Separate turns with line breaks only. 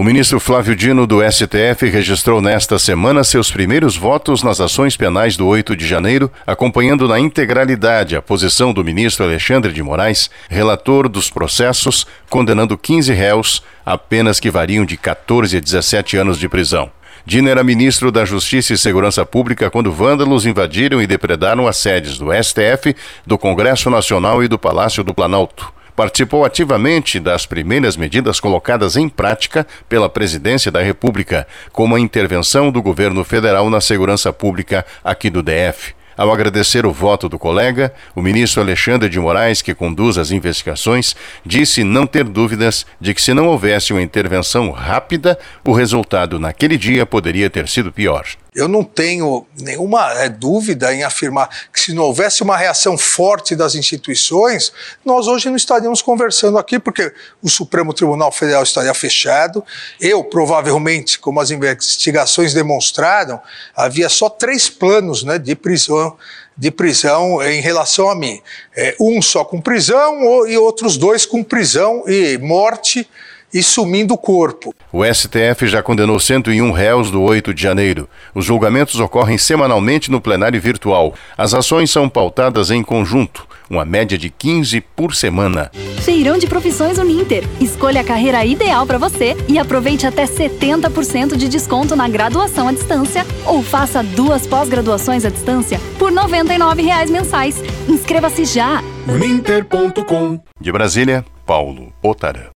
O ministro Flávio Dino do STF registrou nesta semana seus primeiros votos nas ações penais do 8 de janeiro, acompanhando na integralidade a posição do ministro Alexandre de Moraes, relator dos processos, condenando 15 réus a penas que variam de 14 a 17 anos de prisão. Dino era ministro da Justiça e Segurança Pública quando vândalos invadiram e depredaram as sedes do STF, do Congresso Nacional e do Palácio do Planalto participou ativamente das primeiras medidas colocadas em prática pela Presidência da República, como a intervenção do governo federal na segurança pública aqui do DF. Ao agradecer o voto do colega, o ministro Alexandre de Moraes, que conduz as investigações, disse não ter dúvidas de que, se não houvesse uma intervenção rápida, o resultado naquele dia poderia ter sido pior.
Eu não tenho nenhuma é, dúvida em afirmar que se não houvesse uma reação forte das instituições, nós hoje não estaríamos conversando aqui, porque o Supremo Tribunal Federal estaria fechado. Eu, provavelmente, como as investigações demonstraram, havia só três planos né, de prisão de prisão em relação a mim. É, um só com prisão e outros dois com prisão e morte e sumindo o corpo.
O STF já condenou 101 réus do 8 de janeiro. Os julgamentos ocorrem semanalmente no plenário virtual. As ações são pautadas em conjunto, uma média de 15 por semana.
Feirão de Profissões Uninter. Escolha a carreira ideal para você e aproveite até 70% de desconto na graduação à distância ou faça duas pós-graduações à distância por R$ 99 mensais. Inscreva-se já.
Uninter.com. De Brasília, Paulo Otara.